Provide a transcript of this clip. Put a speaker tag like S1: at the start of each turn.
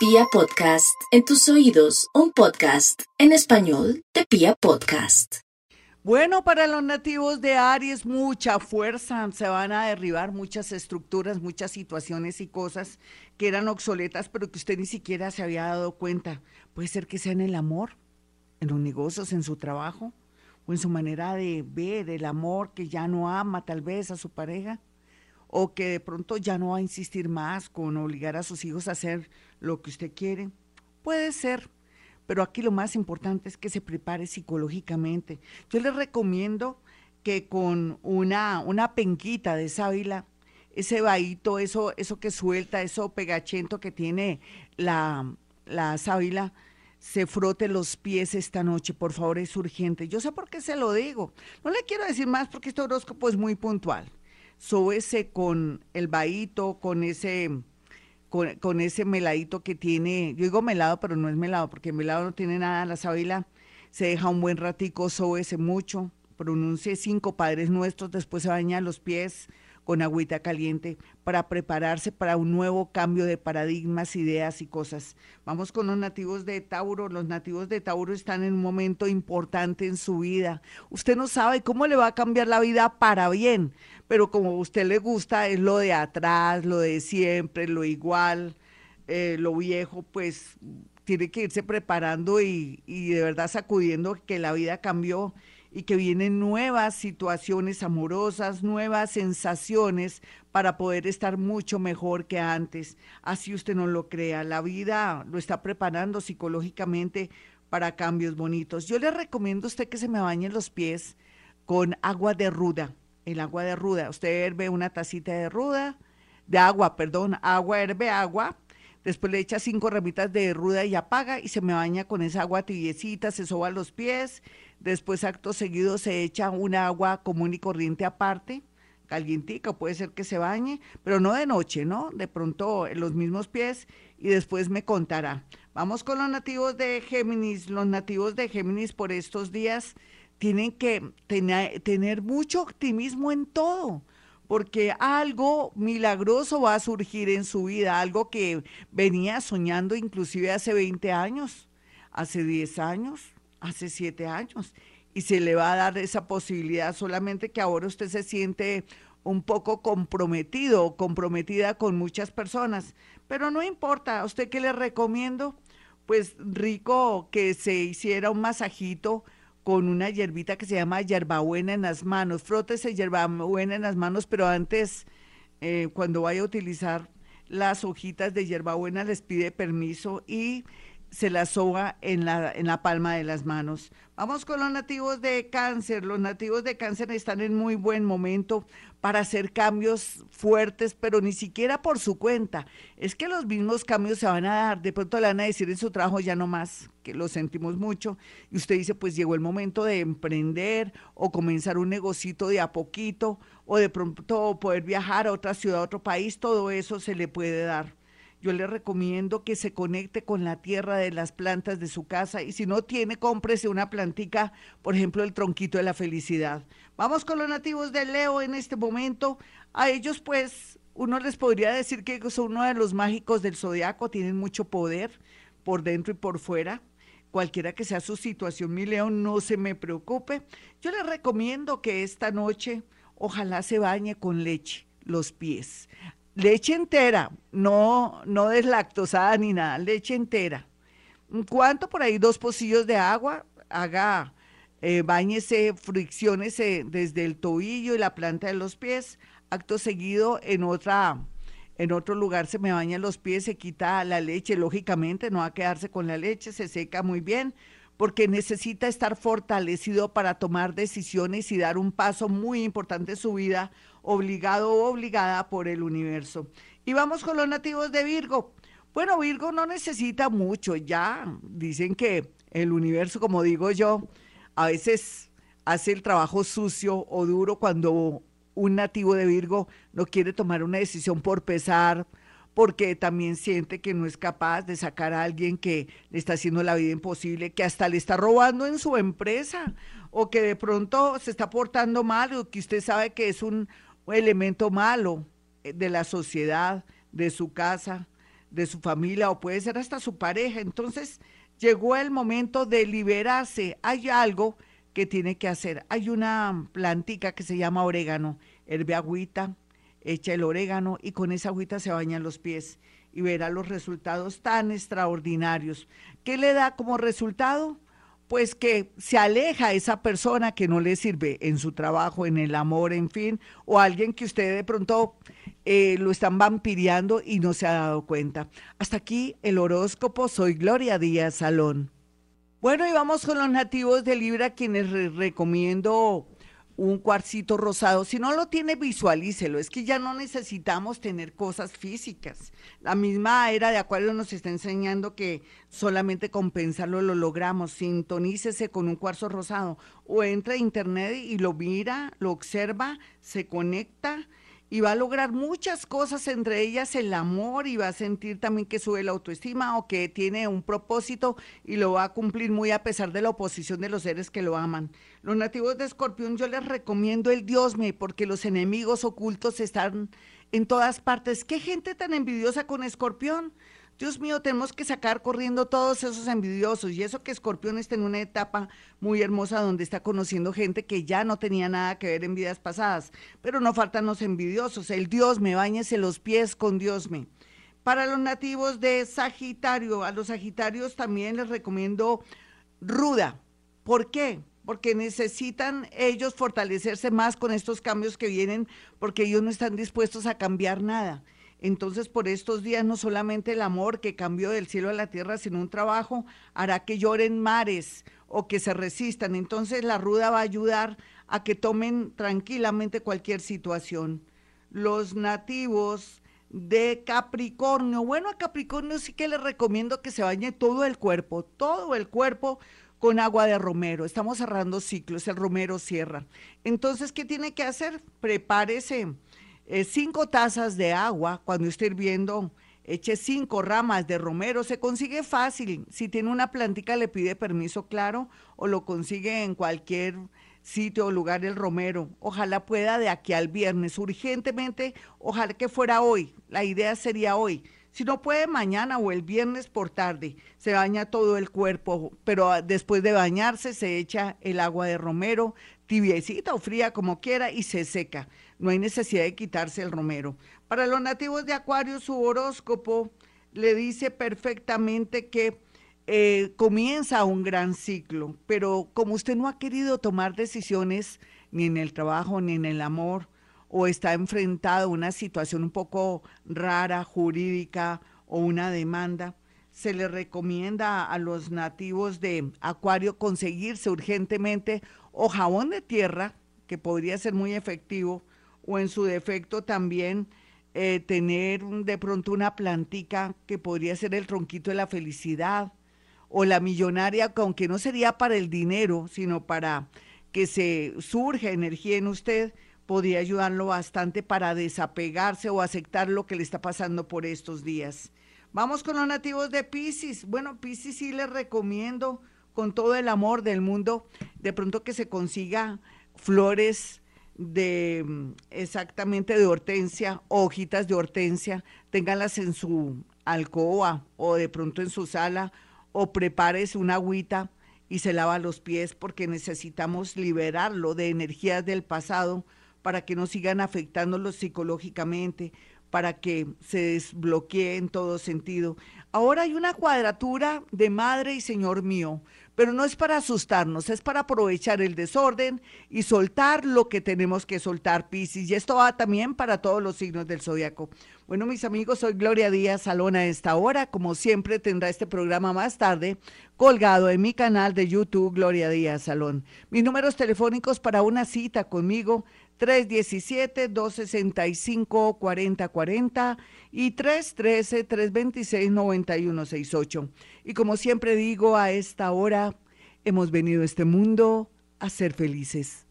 S1: Pia Podcast, en tus oídos, un podcast en español de Pia Podcast.
S2: Bueno, para los nativos de Aries, mucha fuerza, se van a derribar muchas estructuras, muchas situaciones y cosas que eran obsoletas, pero que usted ni siquiera se había dado cuenta. Puede ser que sea en el amor, en los negocios, en su trabajo, o en su manera de ver el amor que ya no ama tal vez a su pareja o que de pronto ya no va a insistir más con obligar a sus hijos a hacer lo que usted quiere. Puede ser, pero aquí lo más importante es que se prepare psicológicamente. Yo les recomiendo que con una, una penquita de sábila, ese vaíto, eso, eso que suelta, eso pegachento que tiene la, la sábila, se frote los pies esta noche, por favor, es urgente. Yo sé por qué se lo digo. No le quiero decir más porque este horóscopo es muy puntual sóbese con el vaíto, con ese, con, ese meladito que tiene, yo digo melado, pero no es melado, porque melado no tiene nada, la sábila se deja un buen ratico, sóbese mucho, pronuncie cinco padres nuestros, después se baña los pies, con agüita caliente para prepararse para un nuevo cambio de paradigmas, ideas y cosas. Vamos con los nativos de Tauro. Los nativos de Tauro están en un momento importante en su vida. Usted no sabe cómo le va a cambiar la vida para bien, pero como a usted le gusta es lo de atrás, lo de siempre, lo igual, eh, lo viejo, pues tiene que irse preparando y, y de verdad sacudiendo que la vida cambió y que vienen nuevas situaciones amorosas, nuevas sensaciones para poder estar mucho mejor que antes. Así usted no lo crea, la vida lo está preparando psicológicamente para cambios bonitos. Yo le recomiendo a usted que se me bañe los pies con agua de ruda, el agua de ruda. Usted herve una tacita de ruda, de agua, perdón, agua, herve agua, después le echa cinco ramitas de ruda y apaga y se me baña con esa agua tibiecita, se soba los pies Después, acto seguido, se echa un agua común y corriente aparte, calientica, puede ser que se bañe, pero no de noche, ¿no? De pronto en los mismos pies y después me contará. Vamos con los nativos de Géminis. Los nativos de Géminis por estos días tienen que tener, mucho optimismo en todo porque algo milagroso va a surgir en su vida, algo que venía soñando inclusive hace 20 años, hace 10 años, hace siete años y se le va a dar esa posibilidad, solamente que ahora usted se siente un poco comprometido o comprometida con muchas personas, pero no importa, ¿a usted qué le recomiendo? Pues rico que se hiciera un masajito con una hierbita que se llama hierbabuena en las manos, frótese hierbabuena en las manos, pero antes, eh, cuando vaya a utilizar las hojitas de hierbabuena, les pide permiso y se la soba en la, en la palma de las manos. Vamos con los nativos de cáncer. Los nativos de cáncer están en muy buen momento para hacer cambios fuertes, pero ni siquiera por su cuenta. Es que los mismos cambios se van a dar. De pronto le van a decir en su trabajo ya no más, que lo sentimos mucho. Y usted dice, pues llegó el momento de emprender o comenzar un negocito de a poquito o de pronto poder viajar a otra ciudad, a otro país. Todo eso se le puede dar yo le recomiendo que se conecte con la tierra de las plantas de su casa y si no tiene, cómprese una plantica, por ejemplo, el tronquito de la felicidad. Vamos con los nativos de Leo en este momento. A ellos, pues, uno les podría decir que son uno de los mágicos del zodiaco, tienen mucho poder por dentro y por fuera. Cualquiera que sea su situación, mi Leo, no se me preocupe. Yo les recomiendo que esta noche ojalá se bañe con leche los pies leche entera, no, no deslactosada ni nada, leche entera. ¿Cuánto? Por ahí dos pocillos de agua, haga, eh, bañese, fricciónese desde el tobillo y la planta de los pies. Acto seguido, en otra, en otro lugar se me bañan los pies, se quita la leche, lógicamente, no va a quedarse con la leche, se seca muy bien, porque necesita estar fortalecido para tomar decisiones y dar un paso muy importante en su vida obligado o obligada por el universo. Y vamos con los nativos de Virgo. Bueno, Virgo no necesita mucho, ya dicen que el universo, como digo yo, a veces hace el trabajo sucio o duro cuando un nativo de Virgo no quiere tomar una decisión por pesar, porque también siente que no es capaz de sacar a alguien que le está haciendo la vida imposible, que hasta le está robando en su empresa, o que de pronto se está portando mal, o que usted sabe que es un, elemento malo eh, de la sociedad, de su casa, de su familia o puede ser hasta su pareja. Entonces llegó el momento de liberarse. Hay algo que tiene que hacer. Hay una plantica que se llama orégano. Herbe agüita, echa el orégano y con esa agüita se bañan los pies y verá los resultados tan extraordinarios. ¿Qué le da como resultado? Pues que se aleja esa persona que no le sirve en su trabajo, en el amor, en fin, o alguien que usted de pronto eh, lo están vampiriando y no se ha dado cuenta. Hasta aquí el horóscopo. Soy Gloria Díaz Salón. Bueno, y vamos con los nativos de Libra, quienes recomiendo un cuarcito rosado. Si no lo tiene, visualícelo. Es que ya no necesitamos tener cosas físicas. La misma era de Acuario nos está enseñando que solamente compensarlo lo logramos. Sintonícese con un cuarzo rosado o entra a internet y lo mira, lo observa, se conecta y va a lograr muchas cosas, entre ellas el amor, y va a sentir también que sube la autoestima o que tiene un propósito y lo va a cumplir muy a pesar de la oposición de los seres que lo aman. Los nativos de Escorpión yo les recomiendo el Diosme porque los enemigos ocultos están en todas partes. ¿Qué gente tan envidiosa con Escorpión? Dios mío, tenemos que sacar corriendo todos esos envidiosos. Y eso que Escorpión está en una etapa muy hermosa donde está conociendo gente que ya no tenía nada que ver en vidas pasadas. Pero no faltan los envidiosos. El Dios me, bañese los pies con Dios me. Para los nativos de Sagitario, a los Sagitarios también les recomiendo ruda. ¿Por qué? porque necesitan ellos fortalecerse más con estos cambios que vienen, porque ellos no están dispuestos a cambiar nada. Entonces, por estos días, no solamente el amor que cambió del cielo a la tierra, sino un trabajo hará que lloren mares o que se resistan. Entonces, la ruda va a ayudar a que tomen tranquilamente cualquier situación. Los nativos de Capricornio, bueno, a Capricornio sí que les recomiendo que se bañe todo el cuerpo, todo el cuerpo con agua de romero. Estamos cerrando ciclos, el romero cierra. Entonces, ¿qué tiene que hacer? Prepárese eh, cinco tazas de agua, cuando esté hirviendo, eche cinco ramas de romero, se consigue fácil. Si tiene una plantica le pide permiso claro o lo consigue en cualquier sitio o lugar el romero. Ojalá pueda de aquí al viernes, urgentemente, ojalá que fuera hoy. La idea sería hoy. Si no puede mañana o el viernes por tarde, se baña todo el cuerpo, pero ah, después de bañarse se echa el agua de romero, tibiecita o fría como quiera y se seca no hay necesidad de quitarse el romero. Para los nativos de Acuario, su horóscopo le dice perfectamente que eh, comienza un gran ciclo, pero como usted no ha querido tomar decisiones ni en el trabajo ni en el amor, o está enfrentado a una situación un poco rara, jurídica o una demanda, se le recomienda a los nativos de Acuario conseguirse urgentemente o jabón de tierra, que podría ser muy efectivo, o en su defecto también eh, tener de pronto una plantica que podría ser el tronquito de la felicidad o la millonaria, aunque no sería para el dinero, sino para que se surja energía en usted, podría ayudarlo bastante para desapegarse o aceptar lo que le está pasando por estos días. Vamos con los nativos de Pisces. Bueno, Pisces sí les recomiendo con todo el amor del mundo, de pronto que se consiga flores de mm, exactamente de hortensia, hojitas de hortensia, ténganlas en su alcoba o de pronto en su sala o prepares una agüita y se lava los pies porque necesitamos liberarlo de energías del pasado para que no sigan afectándolo psicológicamente, para que se desbloquee en todo sentido. Ahora hay una cuadratura de madre y señor mío, pero no es para asustarnos, es para aprovechar el desorden y soltar lo que tenemos que soltar, Piscis. Y esto va también para todos los signos del zodiaco. Bueno, mis amigos, soy Gloria Díaz Salón a esta hora. Como siempre, tendrá este programa más tarde colgado en mi canal de YouTube, Gloria Díaz Salón. Mis números telefónicos para una cita conmigo, 317-265-4040 y 313-326-9168. Y como siempre digo, a esta hora hemos venido a este mundo a ser felices.